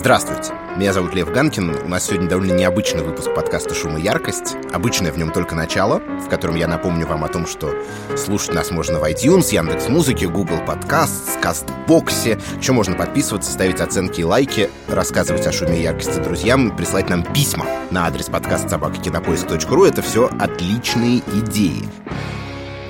Здравствуйте, меня зовут Лев Ганкин. У нас сегодня довольно необычный выпуск подкаста «Шум и яркость». Обычное в нем только начало, в котором я напомню вам о том, что слушать нас можно в iTunes, Яндекс Музыке, Google Podcast, Кастбоксе. Еще можно подписываться, ставить оценки и лайки, рассказывать о шуме и яркости друзьям, прислать нам письма на адрес подкаст собакакинопоиск.ру. Это все отличные идеи.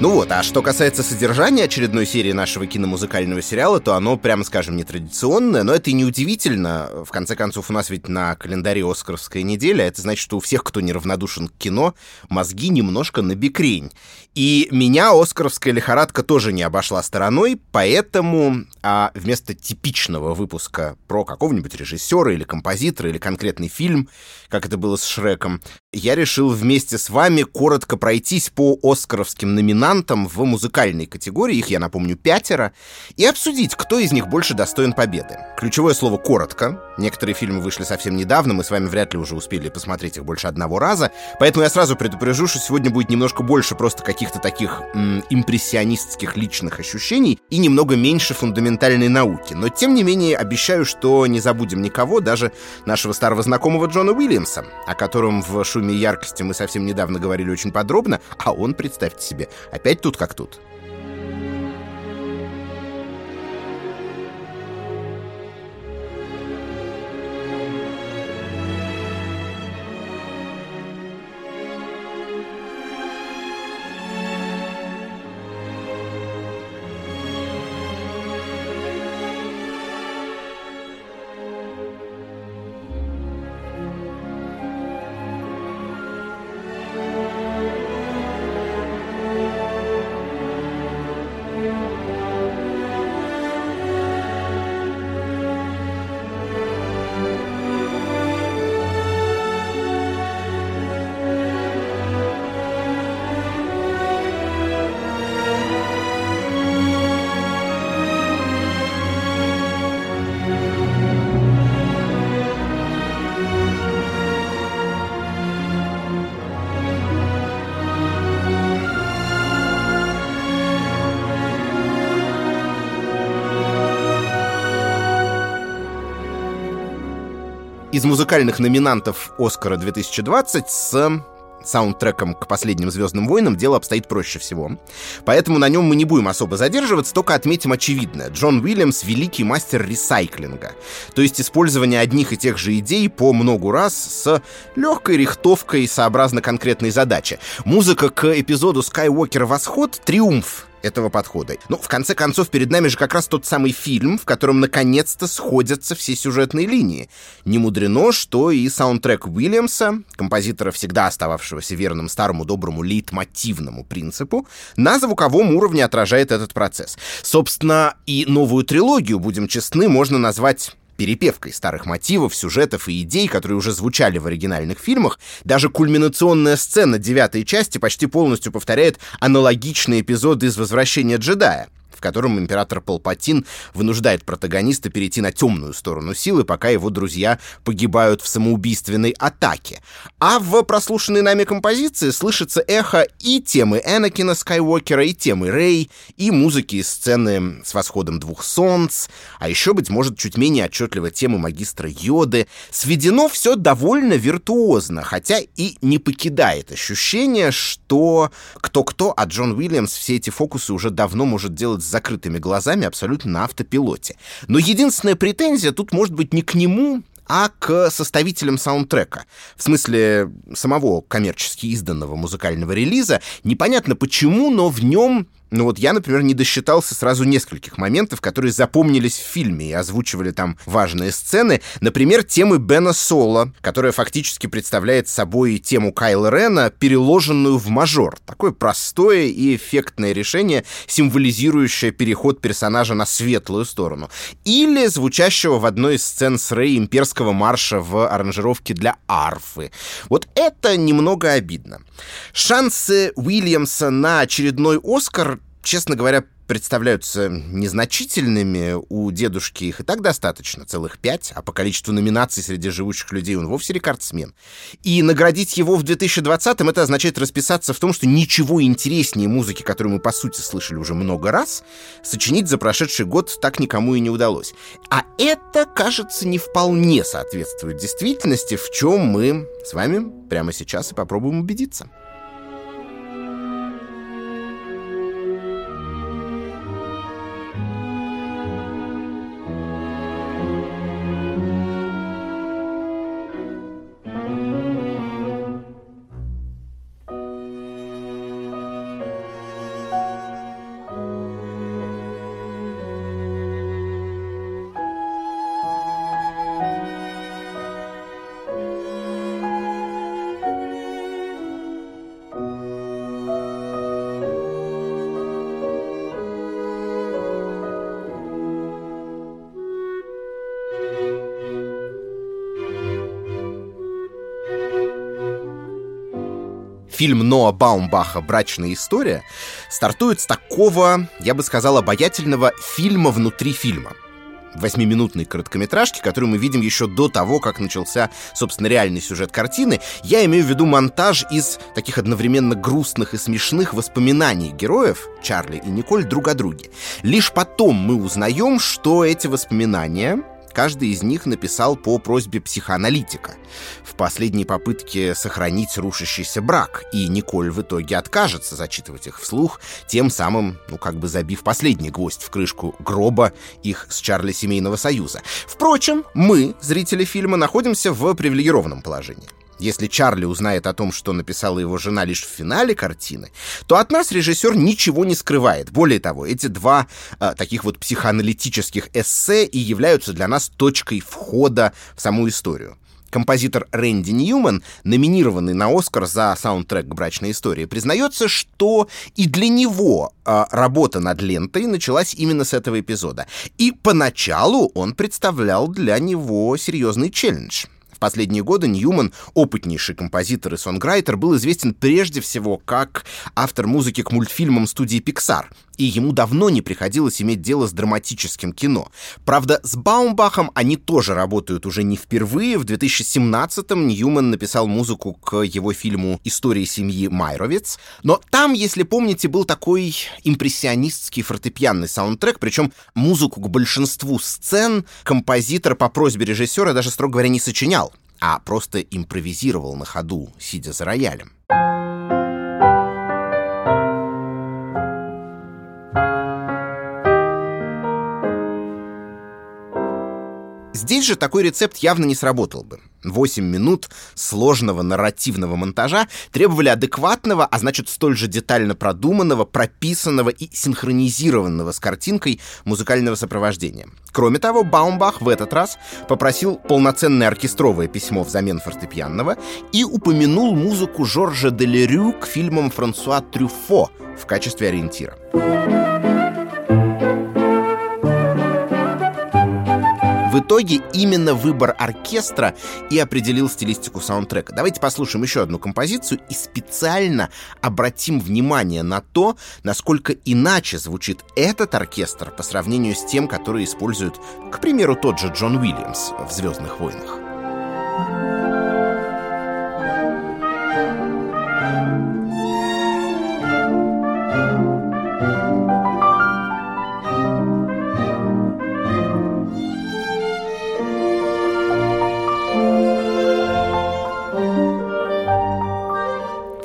Ну вот, а что касается содержания очередной серии нашего киномузыкального сериала, то оно, прямо скажем, нетрадиционное, но это и не удивительно. В конце концов, у нас ведь на календаре Оскаровская неделя, это значит, что у всех, кто неравнодушен к кино, мозги немножко набекрень. И меня Оскаровская лихорадка тоже не обошла стороной, поэтому а вместо типичного выпуска про какого-нибудь режиссера или композитора или конкретный фильм, как это было с Шреком, я решил вместе с вами коротко пройтись по оскаровским номинантам в музыкальной категории, их, я напомню, пятеро, и обсудить, кто из них больше достоин победы. Ключевое слово «коротко». Некоторые фильмы вышли совсем недавно, мы с вами вряд ли уже успели посмотреть их больше одного раза, поэтому я сразу предупрежу, что сегодня будет немножко больше просто каких-то таких м, импрессионистских личных ощущений и немного меньше фундаментальной науки. Но, тем не менее, обещаю, что не забудем никого, даже нашего старого знакомого Джона Уильямса, о котором в шуме яркости мы совсем недавно говорили очень подробно, а он, представьте себе, опять тут как тут. Из музыкальных номинантов Оскара 2020 с саундтреком к последним «Звездным войнам» дело обстоит проще всего. Поэтому на нем мы не будем особо задерживаться, только отметим очевидное. Джон Уильямс — великий мастер ресайклинга. То есть использование одних и тех же идей по многу раз с легкой рихтовкой сообразно конкретной задаче. Музыка к эпизоду «Скайуокер. Восход» — триумф этого подхода. Ну, в конце концов, перед нами же как раз тот самый фильм, в котором наконец-то сходятся все сюжетные линии. Не мудрено, что и саундтрек Уильямса, композитора, всегда остававшегося верным старому доброму лейтмотивному принципу, на звуковом уровне отражает этот процесс. Собственно, и новую трилогию, будем честны, можно назвать перепевкой старых мотивов, сюжетов и идей, которые уже звучали в оригинальных фильмах, даже кульминационная сцена девятой части почти полностью повторяет аналогичные эпизоды из «Возвращения джедая», в котором император Палпатин вынуждает протагониста перейти на темную сторону силы, пока его друзья погибают в самоубийственной атаке. А в прослушанной нами композиции слышится эхо и темы Энакина Скайуокера, и темы Рэй, и музыки из сцены с восходом двух солнц, а еще, быть может, чуть менее отчетливо темы магистра Йоды. Сведено все довольно виртуозно, хотя и не покидает ощущение, что кто-кто, а Джон Уильямс все эти фокусы уже давно может делать закрытыми глазами абсолютно на автопилоте. Но единственная претензия тут может быть не к нему, а к составителям саундтрека. В смысле самого коммерчески изданного музыкального релиза. Непонятно почему, но в нем ну вот я, например, не досчитался сразу нескольких моментов, которые запомнились в фильме и озвучивали там важные сцены. Например, темы Бена Соло, которая фактически представляет собой тему Кайла Рена, переложенную в мажор. Такое простое и эффектное решение, символизирующее переход персонажа на светлую сторону. Или звучащего в одной из сцен с Рэй имперского марша в аранжировке для арфы. Вот это немного обидно. Шансы Уильямса на очередной Оскар честно говоря, представляются незначительными, у дедушки их и так достаточно, целых пять, а по количеству номинаций среди живущих людей он вовсе рекордсмен. И наградить его в 2020-м это означает расписаться в том, что ничего интереснее музыки, которую мы, по сути, слышали уже много раз, сочинить за прошедший год так никому и не удалось. А это, кажется, не вполне соответствует действительности, в чем мы с вами прямо сейчас и попробуем убедиться. Фильм Ноа Баумбаха «Брачная история» стартует с такого, я бы сказал, обаятельного фильма внутри фильма восьмиминутной короткометражки, которую мы видим еще до того, как начался, собственно, реальный сюжет картины. Я имею в виду монтаж из таких одновременно грустных и смешных воспоминаний героев, Чарли и Николь, друг о друге. Лишь потом мы узнаем, что эти воспоминания Каждый из них написал по просьбе психоаналитика в последней попытке сохранить рушащийся брак, и Николь в итоге откажется зачитывать их вслух, тем самым, ну, как бы забив последний гвоздь в крышку гроба их с Чарли семейного союза. Впрочем, мы, зрители фильма, находимся в привилегированном положении. Если Чарли узнает о том, что написала его жена лишь в финале картины, то от нас режиссер ничего не скрывает. Более того, эти два э, таких вот психоаналитических эссе и являются для нас точкой входа в саму историю. Композитор Рэнди Ньюман, номинированный на Оскар за саундтрек к «Брачной истории», признается, что и для него э, работа над лентой началась именно с этого эпизода. И поначалу он представлял для него серьезный челлендж — последние годы Ньюман, опытнейший композитор и сонграйтер, был известен прежде всего как автор музыки к мультфильмам студии Pixar, и ему давно не приходилось иметь дело с драматическим кино. Правда, с Баумбахом они тоже работают уже не впервые. В 2017-м Ньюман написал музыку к его фильму «История семьи Майровец», но там, если помните, был такой импрессионистский фортепианный саундтрек, причем музыку к большинству сцен композитор по просьбе режиссера даже, строго говоря, не сочинял, а просто импровизировал на ходу, сидя за роялем. Здесь же такой рецепт явно не сработал бы. 8 минут сложного нарративного монтажа требовали адекватного, а значит столь же детально продуманного, прописанного и синхронизированного с картинкой музыкального сопровождения. Кроме того, Баумбах в этот раз попросил полноценное оркестровое письмо взамен фортепианного и упомянул музыку Жоржа Делерю к фильмам Франсуа Трюфо в качестве ориентира. Итоге именно выбор оркестра и определил стилистику саундтрека. Давайте послушаем еще одну композицию и специально обратим внимание на то, насколько иначе звучит этот оркестр по сравнению с тем, который использует, к примеру, тот же Джон Уильямс в «Звездных войнах».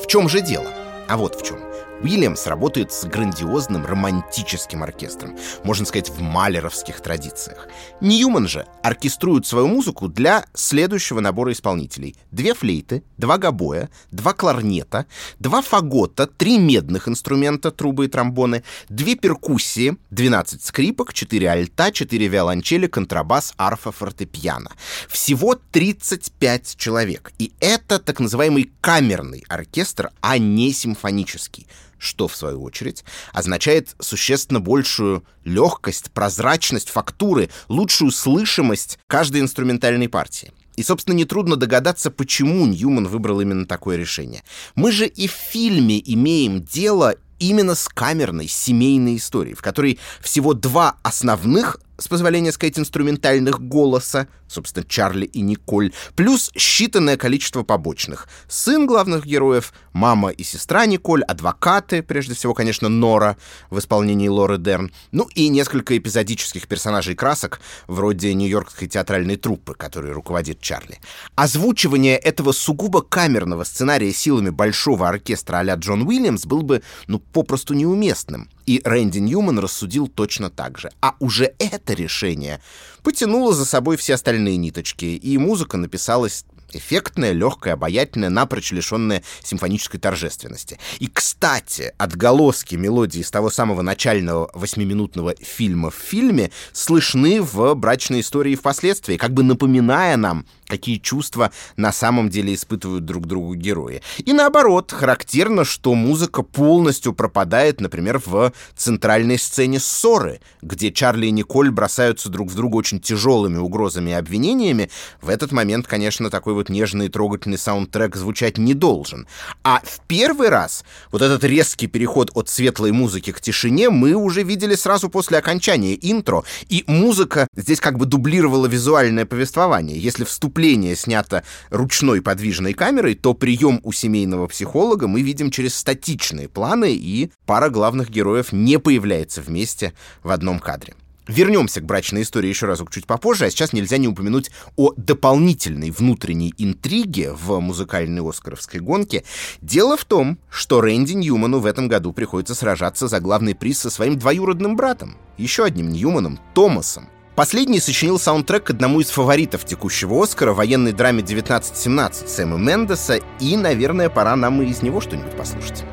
Чем же дело? А вот в чем. Уильямс работает с грандиозным романтическим оркестром, можно сказать, в малеровских традициях. Ньюман же оркеструет свою музыку для следующего набора исполнителей. Две флейты, два гобоя, два кларнета, два фагота, три медных инструмента, трубы и тромбоны, две перкуссии, 12 скрипок, 4 альта, 4 виолончели, контрабас, арфа, фортепиано. Всего 35 человек. И это так называемый камерный оркестр, а не симфонический что, в свою очередь, означает существенно большую легкость, прозрачность фактуры, лучшую слышимость каждой инструментальной партии. И, собственно, нетрудно догадаться, почему Ньюман выбрал именно такое решение. Мы же и в фильме имеем дело именно с камерной семейной историей, в которой всего два основных с позволения сказать, инструментальных голоса, собственно, Чарли и Николь, плюс считанное количество побочных. Сын главных героев, мама и сестра Николь, адвокаты, прежде всего, конечно, Нора в исполнении Лоры Дерн, ну и несколько эпизодических персонажей красок, вроде нью-йоркской театральной труппы, которой руководит Чарли. Озвучивание этого сугубо камерного сценария силами большого оркестра а Джон Уильямс был бы, ну, попросту неуместным. И Рэнди Ньюман рассудил точно так же. А уже это решение потянуло за собой все остальные ниточки, и музыка написалась эффектная, легкая, обаятельная, напрочь лишенная симфонической торжественности. И, кстати, отголоски мелодии с того самого начального восьмиминутного фильма в фильме слышны в брачной истории впоследствии, как бы напоминая нам какие чувства на самом деле испытывают друг другу герои. И наоборот, характерно, что музыка полностью пропадает, например, в центральной сцене ссоры, где Чарли и Николь бросаются друг в друга очень тяжелыми угрозами и обвинениями. В этот момент, конечно, такой вот нежный и трогательный саундтрек звучать не должен. А в первый раз вот этот резкий переход от светлой музыки к тишине мы уже видели сразу после окончания интро, и музыка здесь как бы дублировала визуальное повествование. Если вступ выступление снято ручной подвижной камерой, то прием у семейного психолога мы видим через статичные планы, и пара главных героев не появляется вместе в одном кадре. Вернемся к брачной истории еще разок чуть попозже, а сейчас нельзя не упомянуть о дополнительной внутренней интриге в музыкальной оскаровской гонке. Дело в том, что Рэнди Ньюману в этом году приходится сражаться за главный приз со своим двоюродным братом, еще одним Ньюманом, Томасом. Последний сочинил саундтрек к одному из фаворитов текущего Оскара, военной драме 1917 Сэма Мендеса, и, наверное, пора нам и из него что-нибудь послушать.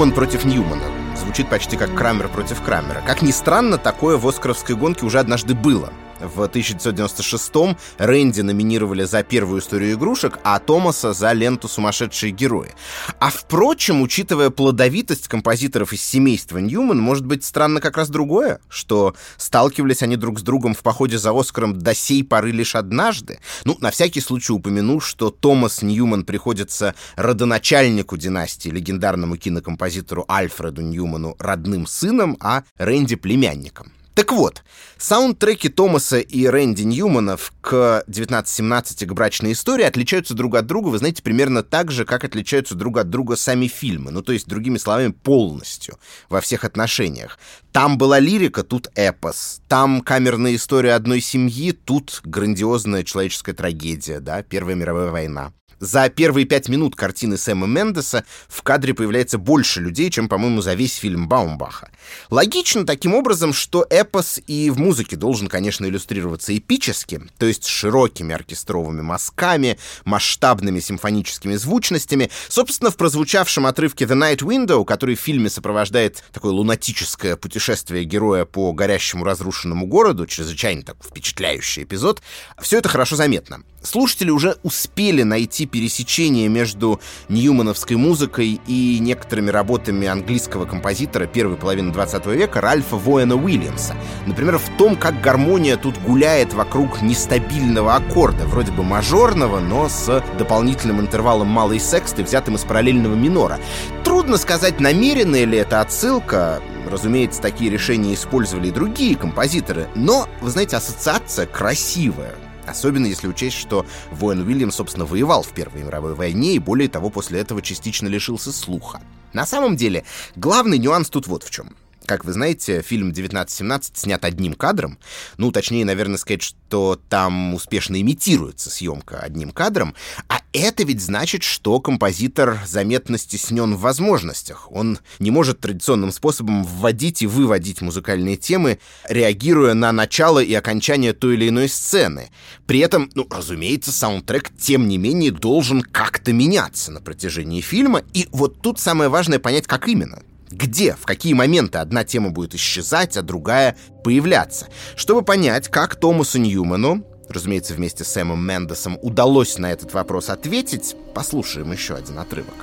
Ньюман против Ньюмана. Звучит почти как Крамер против Крамера. Как ни странно, такое в «Оскаровской гонке» уже однажды было. В 1996-м Рэнди номинировали за первую историю игрушек, а Томаса за ленту «Сумасшедшие герои». А впрочем, учитывая плодовитость композиторов из семейства Ньюман, может быть странно как раз другое, что сталкивались они друг с другом в походе за Оскаром до сей поры лишь однажды. Ну, на всякий случай упомяну, что Томас Ньюман приходится родоначальнику династии, легендарному кинокомпозитору Альфреду Ньюману родным сыном, а Рэнди племянником. Так вот, саундтреки Томаса и Рэнди Ньюманов к 1917 к брачной истории отличаются друг от друга, вы знаете, примерно так же, как отличаются друг от друга сами фильмы. Ну, то есть, другими словами, полностью, во всех отношениях. Там была лирика, тут эпос. Там камерная история одной семьи, тут грандиозная человеческая трагедия, да, Первая мировая война. За первые пять минут картины Сэма Мендеса в кадре появляется больше людей, чем, по-моему, за весь фильм Баумбаха. Логично таким образом, что эпос и в музыке должен, конечно, иллюстрироваться эпически, то есть широкими оркестровыми мазками, масштабными симфоническими звучностями. Собственно, в прозвучавшем отрывке The Night Window, который в фильме сопровождает такое лунатическое путешествие героя по горящему разрушенному городу, чрезвычайно так впечатляющий эпизод, все это хорошо заметно. Слушатели уже успели найти пересечение между ньюмановской музыкой и некоторыми работами английского композитора первой половины 20 века Ральфа Воэна Уильямса. Например, в том, как гармония тут гуляет вокруг нестабильного аккорда, вроде бы мажорного, но с дополнительным интервалом малой сексты, взятым из параллельного минора. Трудно сказать, намеренная ли это отсылка, Разумеется, такие решения использовали и другие композиторы, но, вы знаете, ассоциация красивая. Особенно если учесть, что воин Уильям, собственно, воевал в Первой мировой войне и, более того, после этого частично лишился слуха. На самом деле, главный нюанс тут вот в чем. Как вы знаете, фильм 1917 снят одним кадром. Ну, точнее, наверное, сказать, что там успешно имитируется съемка одним кадром. А это ведь значит, что композитор заметно стеснен в возможностях. Он не может традиционным способом вводить и выводить музыкальные темы, реагируя на начало и окончание той или иной сцены. При этом, ну, разумеется, саундтрек, тем не менее, должен как-то меняться на протяжении фильма. И вот тут самое важное понять, как именно где, в какие моменты одна тема будет исчезать, а другая появляться. Чтобы понять, как Томасу Ньюману, разумеется, вместе с Сэмом Мендесом, удалось на этот вопрос ответить, послушаем еще один отрывок.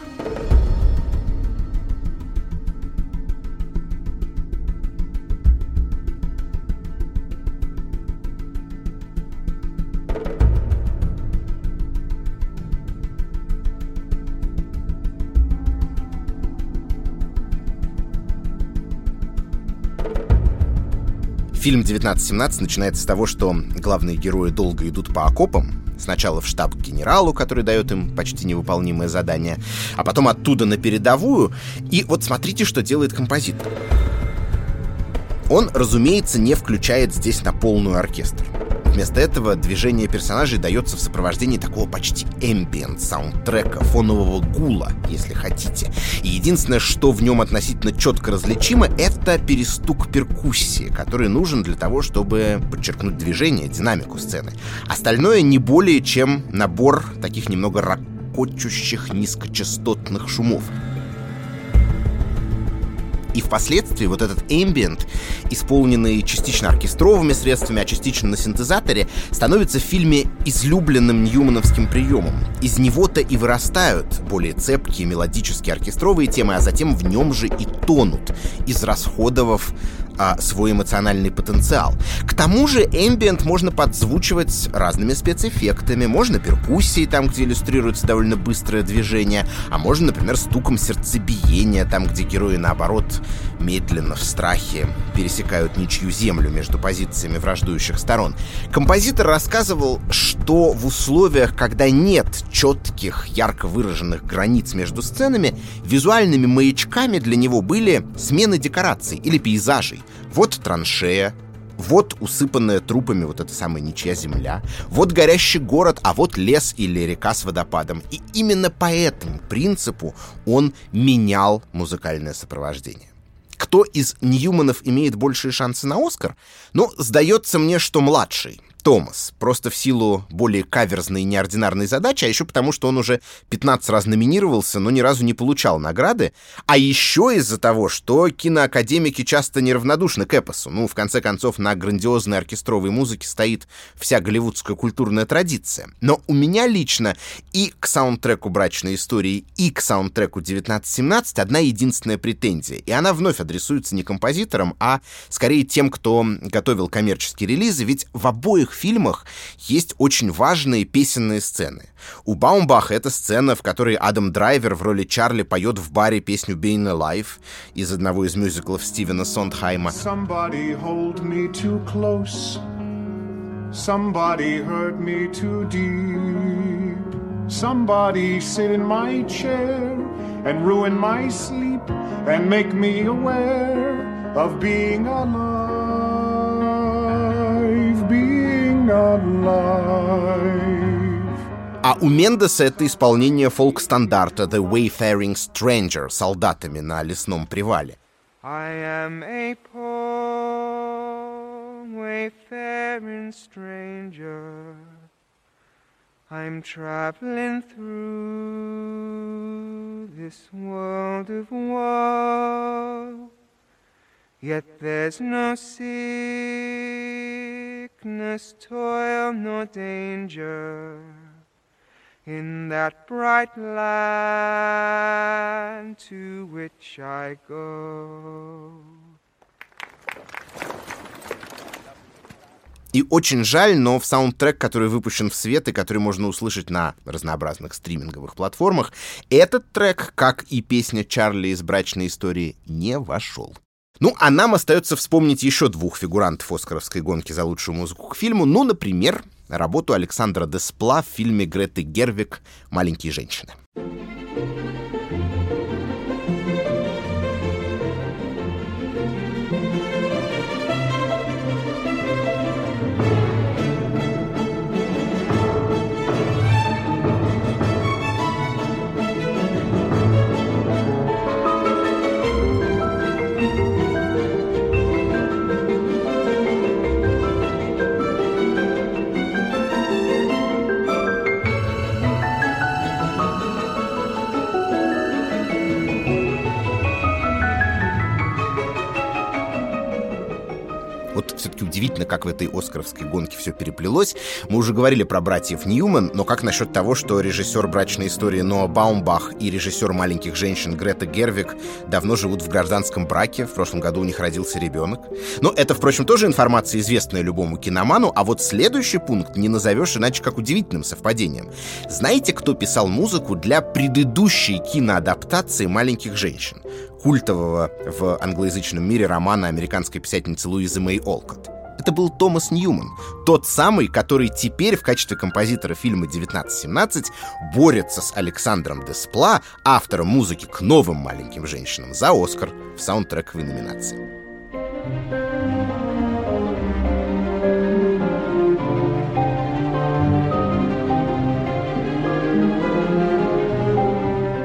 Фильм «1917» начинается с того, что главные герои долго идут по окопам, Сначала в штаб к генералу, который дает им почти невыполнимое задание, а потом оттуда на передовую. И вот смотрите, что делает композитор. Он, разумеется, не включает здесь на полную оркестр. Вместо этого движение персонажей дается в сопровождении такого почти эмбиент саундтрека, фонового гула, если хотите. И единственное, что в нем относительно четко различимо, это перестук перкуссии, который нужен для того, чтобы подчеркнуть движение, динамику сцены. Остальное не более чем набор таких немного ракочущих низкочастотных шумов. И впоследствии вот этот ambient, исполненный частично оркестровыми средствами, а частично на синтезаторе, становится в фильме излюбленным ньюмановским приемом. Из него-то и вырастают более цепкие мелодические оркестровые темы, а затем в нем же и тонут, израсходовав а, свой эмоциональный потенциал. К тому же ambient можно подзвучивать разными спецэффектами. Можно перкуссией, там, где иллюстрируется довольно быстрое движение, а можно, например, стуком сердцебиения, там, где герои, наоборот, медленно, в страхе пересекают ничью землю между позициями враждующих сторон. Композитор рассказывал, что в условиях, когда нет четких, ярко выраженных границ между сценами, визуальными маячками для него были смены декораций или пейзажей. Вот траншея, вот усыпанная трупами вот эта самая ничья земля, вот горящий город, а вот лес или река с водопадом. И именно по этому принципу он менял музыкальное сопровождение. Кто из Ньюманов имеет большие шансы на Оскар? Ну, сдается мне, что младший. Томас, просто в силу более каверзной и неординарной задачи, а еще потому, что он уже 15 раз номинировался, но ни разу не получал награды, а еще из-за того, что киноакадемики часто неравнодушны к эпосу. Ну, в конце концов, на грандиозной оркестровой музыке стоит вся голливудская культурная традиция. Но у меня лично и к саундтреку «Брачной истории», и к саундтреку «1917» одна единственная претензия, и она вновь адресуется не композиторам, а скорее тем, кто готовил коммерческие релизы, ведь в обоих фильмах есть очень важные песенные сцены. У Баумбаха это сцена, в которой Адам Драйвер в роли Чарли поет в баре песню «Being Alive» из одного из мюзиклов Стивена Сондхайма. Somebody hold me too close. Somebody hurt me too deep. Somebody sit in my chair and ruin my sleep and make me aware of being alive. А у Мендеса это исполнение фолк-стандарта The Wayfaring Stranger солдатами на лесном привале. I am a poor wayfaring stranger I'm traveling through this world of woe Yet there's no sickness, toil, nor danger in that bright land to which I go. И очень жаль, но в саундтрек, который выпущен в свет и который можно услышать на разнообразных стриминговых платформах, этот трек, как и песня Чарли из «Брачной истории», не вошел. Ну, а нам остается вспомнить еще двух фигурантов оскаровской гонки за лучшую музыку к фильму. Ну, например, работу Александра Деспла в фильме Греты Гервик «Маленькие женщины». Удивительно, как в этой оскаровской гонке все переплелось. Мы уже говорили про братьев Ньюман, но как насчет того, что режиссер «Брачной истории» Ноа Баумбах и режиссер «Маленьких женщин» Грета Гервик давно живут в гражданском браке, в прошлом году у них родился ребенок. Но это, впрочем, тоже информация, известная любому киноману, а вот следующий пункт не назовешь иначе как удивительным совпадением. Знаете, кто писал музыку для предыдущей киноадаптации «Маленьких женщин»? культового в англоязычном мире романа американской писательницы Луизы Мэй Олкотт. Это был Томас Ньюман, тот самый, который теперь в качестве композитора фильма «1917» борется с Александром Деспла, автором музыки к новым маленьким женщинам, за «Оскар» в саундтрековой номинации.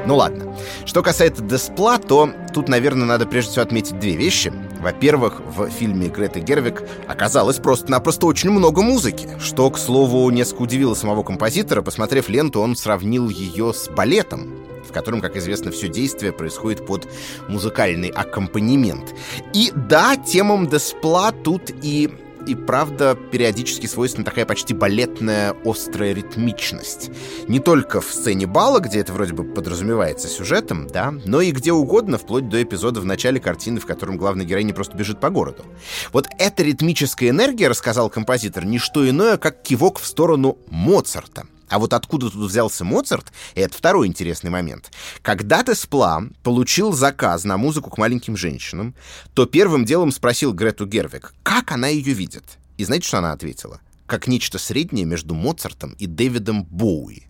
Ну ладно. Что касается Деспла, то тут, наверное, надо прежде всего отметить две вещи. Во-первых, в фильме Греты Гервик оказалось просто-напросто очень много музыки, что, к слову, несколько удивило самого композитора. Посмотрев ленту, он сравнил ее с балетом, в котором, как известно, все действие происходит под музыкальный аккомпанемент. И да, темам Деспла тут и и правда периодически свойственна такая почти балетная острая ритмичность. Не только в сцене бала, где это вроде бы подразумевается сюжетом, да, но и где угодно, вплоть до эпизода в начале картины, в котором главный герой не просто бежит по городу. Вот эта ритмическая энергия, рассказал композитор, не что иное, как кивок в сторону Моцарта. А вот откуда тут взялся Моцарт, это второй интересный момент. Когда Теспла получил заказ на музыку к маленьким женщинам, то первым делом спросил Грету Гервик, как она ее видит. И знаете, что она ответила? Как нечто среднее между Моцартом и Дэвидом Боуи.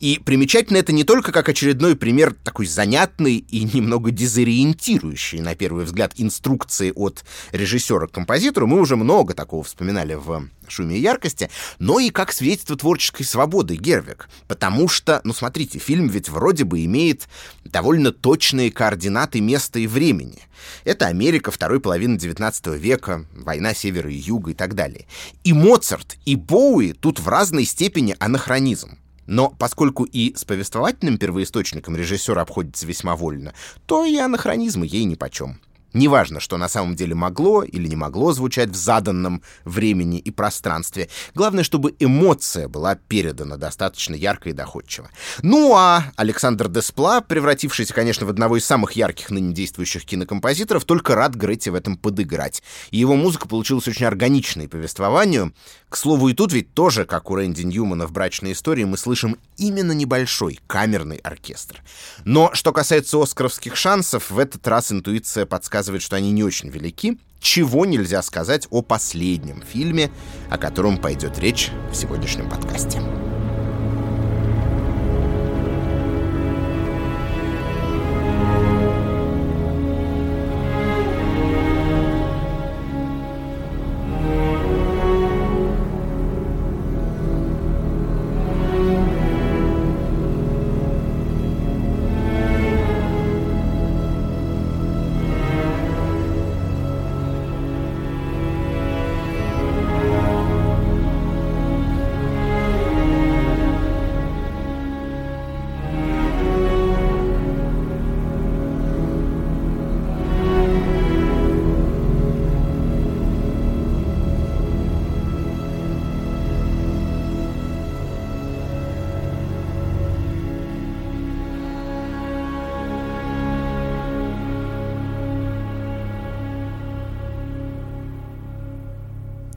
И примечательно это не только как очередной пример такой занятный и немного дезориентирующий, на первый взгляд, инструкции от режиссера к композитору. Мы уже много такого вспоминали в «Шуме и яркости», но и как свидетельство творческой свободы Гервик. Потому что, ну смотрите, фильм ведь вроде бы имеет довольно точные координаты места и времени. Это Америка второй половины XIX века, война севера и юга и так далее. И Моцарт, и Боуи тут в разной степени анахронизм. Но поскольку и с повествовательным первоисточником режиссер обходится весьма вольно, то и анахронизмы ей нипочем. Неважно, что на самом деле могло или не могло звучать в заданном времени и пространстве. Главное, чтобы эмоция была передана достаточно ярко и доходчиво. Ну а Александр Деспла, превратившийся, конечно, в одного из самых ярких ныне действующих кинокомпозиторов, только рад Гретте в этом подыграть. И его музыка получилась очень органичной повествованию. К слову, и тут ведь тоже, как у Рэнди Ньюмана в «Брачной истории», мы слышим именно небольшой камерный оркестр. Но что касается оскаровских шансов, в этот раз интуиция подсказывает показывает, что они не очень велики, чего нельзя сказать о последнем фильме, о котором пойдет речь в сегодняшнем подкасте.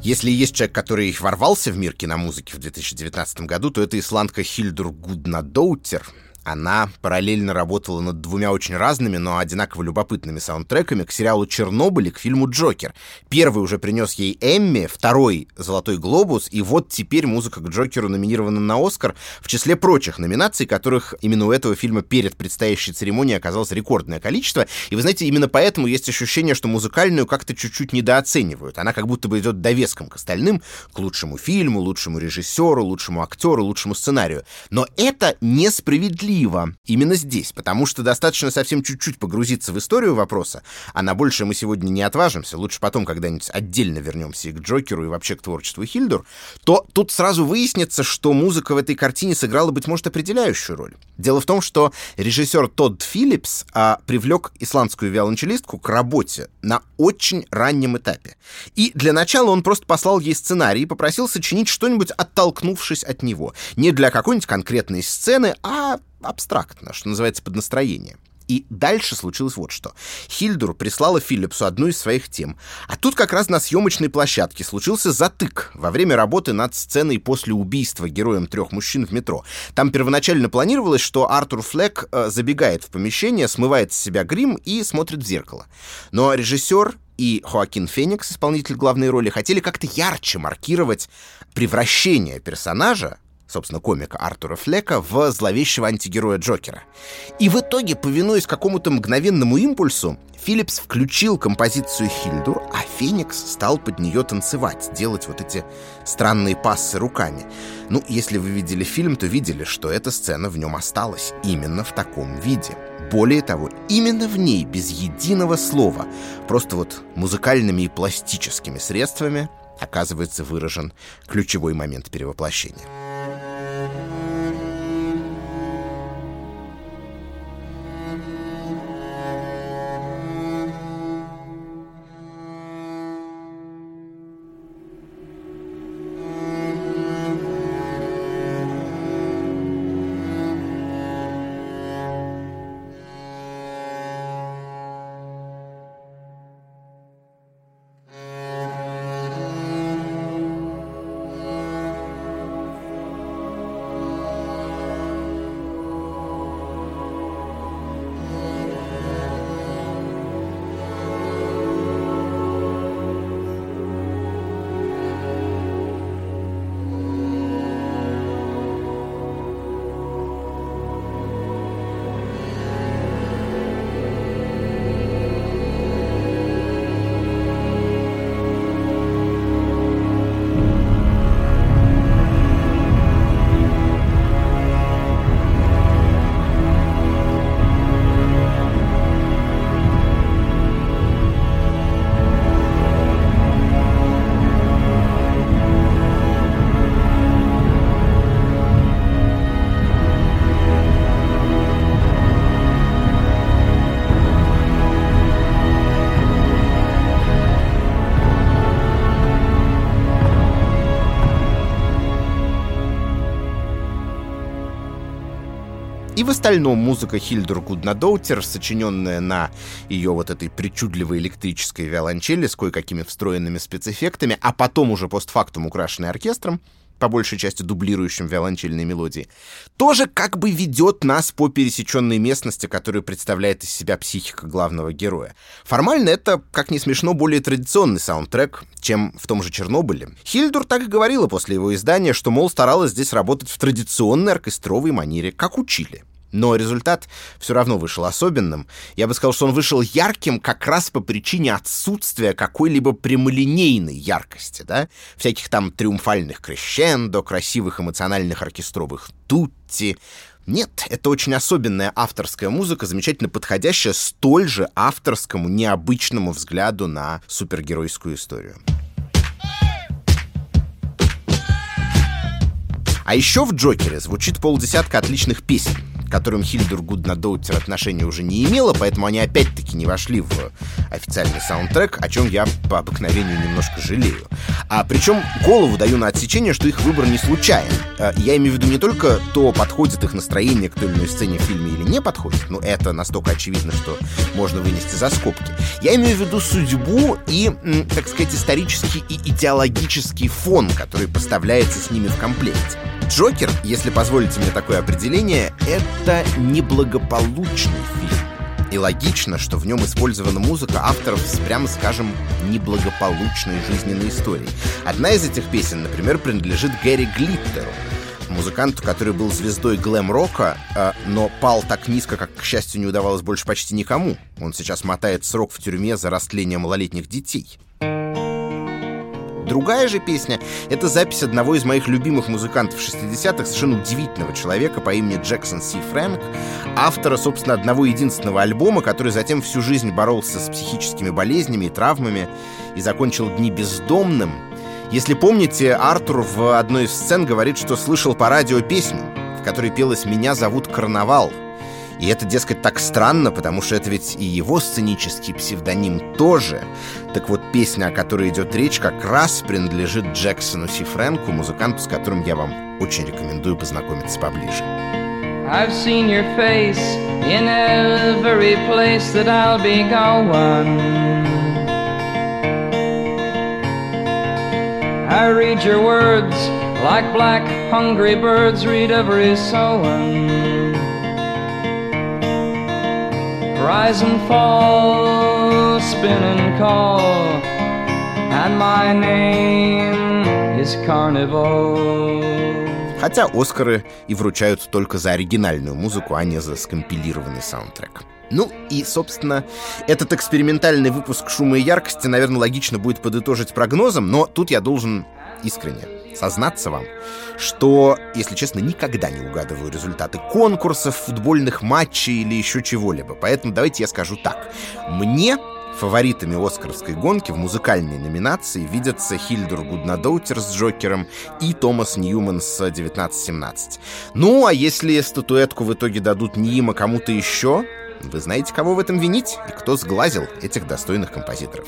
Если есть человек, который ворвался в мир киномузыки в 2019 году, то это исландка Хильдур Гуднадоутер, она параллельно работала над двумя очень разными, но одинаково любопытными саундтреками к сериалу «Чернобыль» и к фильму «Джокер». Первый уже принес ей Эмми, второй — «Золотой глобус», и вот теперь музыка к «Джокеру» номинирована на «Оскар» в числе прочих номинаций, которых именно у этого фильма перед предстоящей церемонией оказалось рекордное количество. И вы знаете, именно поэтому есть ощущение, что музыкальную как-то чуть-чуть недооценивают. Она как будто бы идет довеском к остальным, к лучшему фильму, лучшему режиссеру, лучшему актеру, лучшему сценарию. Но это несправедливо справедливо именно здесь, потому что достаточно совсем чуть-чуть погрузиться в историю вопроса, а на большее мы сегодня не отважимся, лучше потом когда-нибудь отдельно вернемся и к Джокеру, и вообще к творчеству Хильдур, то тут сразу выяснится, что музыка в этой картине сыграла, быть может, определяющую роль. Дело в том, что режиссер Тодд Филлипс а, привлек исландскую виолончелистку к работе на очень раннем этапе. И для начала он просто послал ей сценарий и попросил сочинить что-нибудь, оттолкнувшись от него. Не для какой-нибудь конкретной сцены, а абстрактно, что называется, под настроение. И дальше случилось вот что. Хильдур прислала Филлипсу одну из своих тем. А тут как раз на съемочной площадке случился затык во время работы над сценой после убийства героем трех мужчин в метро. Там первоначально планировалось, что Артур Флек э, забегает в помещение, смывает с себя грим и смотрит в зеркало. Но режиссер и Хоакин Феникс, исполнитель главной роли, хотели как-то ярче маркировать превращение персонажа собственно, комика Артура Флека в зловещего антигероя Джокера. И в итоге, повинуясь какому-то мгновенному импульсу, Филлипс включил композицию Хильдур, а Феникс стал под нее танцевать, делать вот эти странные пассы руками. Ну, если вы видели фильм, то видели, что эта сцена в нем осталась именно в таком виде. Более того, именно в ней, без единого слова, просто вот музыкальными и пластическими средствами, оказывается выражен ключевой момент перевоплощения. В остальном музыка Хильдер Гуднадоутер, сочиненная на ее вот этой причудливой электрической виолончели с кое-какими встроенными спецэффектами, а потом уже постфактум украшенной оркестром, по большей части дублирующим виолончельные мелодии, тоже как бы ведет нас по пересеченной местности, которую представляет из себя психика главного героя. Формально это, как ни смешно, более традиционный саундтрек, чем в том же Чернобыле. Хильдур так и говорила после его издания, что, мол, старалась здесь работать в традиционной оркестровой манере, как учили. Но результат все равно вышел особенным. Я бы сказал, что он вышел ярким как раз по причине отсутствия какой-либо прямолинейной яркости, да? Всяких там триумфальных крещендо, красивых эмоциональных оркестровых тутти. Нет, это очень особенная авторская музыка, замечательно подходящая столь же авторскому, необычному взгляду на супергеройскую историю. А еще в «Джокере» звучит полдесятка отличных песен которым Хильдур Гуднадоутер отношения уже не имела, поэтому они опять-таки не вошли в официальный саундтрек, о чем я по обыкновению немножко жалею. А причем голову даю на отсечение, что их выбор не случайен. А, я имею в виду не только то, подходит их настроение к той или иной сцене в фильме или не подходит, ну это настолько очевидно, что можно вынести за скобки. Я имею в виду судьбу и, так сказать, исторический и идеологический фон, который поставляется с ними в комплекте. Джокер, если позволите мне такое определение, это неблагополучный фильм. И логично, что в нем использована музыка авторов с, прямо скажем, неблагополучной жизненной историей. Одна из этих песен, например, принадлежит Гэри Глиттеру, музыканту, который был звездой глэм-рока, э, но пал так низко, как, к счастью, не удавалось больше почти никому. Он сейчас мотает срок в тюрьме за растление малолетних детей. Другая же песня — это запись одного из моих любимых музыкантов 60-х, совершенно удивительного человека по имени Джексон Си Фрэнк, автора, собственно, одного единственного альбома, который затем всю жизнь боролся с психическими болезнями и травмами и закончил дни бездомным. Если помните, Артур в одной из сцен говорит, что слышал по радио песню, в которой пелось «Меня зовут Карнавал», и это, дескать, так странно, потому что это ведь и его сценический псевдоним тоже. Так вот, песня, о которой идет речь, как раз принадлежит Джексону Си Фрэнку, музыканту, с которым я вам очень рекомендую познакомиться поближе. I've seen your face in every place that I'll be going. I read your words like black hungry birds read every sowing. Rise and fall, spin and call, and my name is Carnival. Хотя Оскары и вручают только за оригинальную музыку, а не за скомпилированный саундтрек. Ну и, собственно, этот экспериментальный выпуск «Шума и яркости», наверное, логично будет подытожить прогнозом, но тут я должен искренне сознаться вам, что, если честно, никогда не угадываю результаты конкурсов, футбольных матчей или еще чего-либо. Поэтому давайте я скажу так. Мне Фаворитами Оскаровской гонки в музыкальной номинации видятся Хильдер Гуднадоутер с Джокером и Томас Ньюман с 1917. Ну, а если статуэтку в итоге дадут не им, а кому-то еще, вы знаете, кого в этом винить и кто сглазил этих достойных композиторов.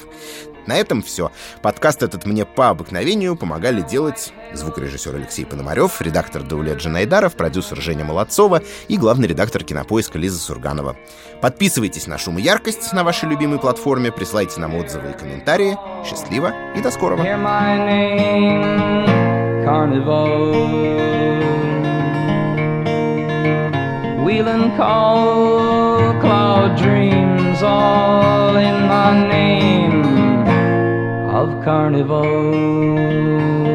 На этом все. Подкаст этот мне по обыкновению помогали делать звукорежиссер Алексей Пономарев, редактор Даулет Джанайдаров, продюсер Женя Молодцова и главный редактор кинопоиска Лиза Сурганова. Подписывайтесь на «Шум и яркость» на вашей любимой платформе, присылайте нам отзывы и комментарии. Счастливо и до скорого. Wheeling call, cloud dreams all in the name of carnival.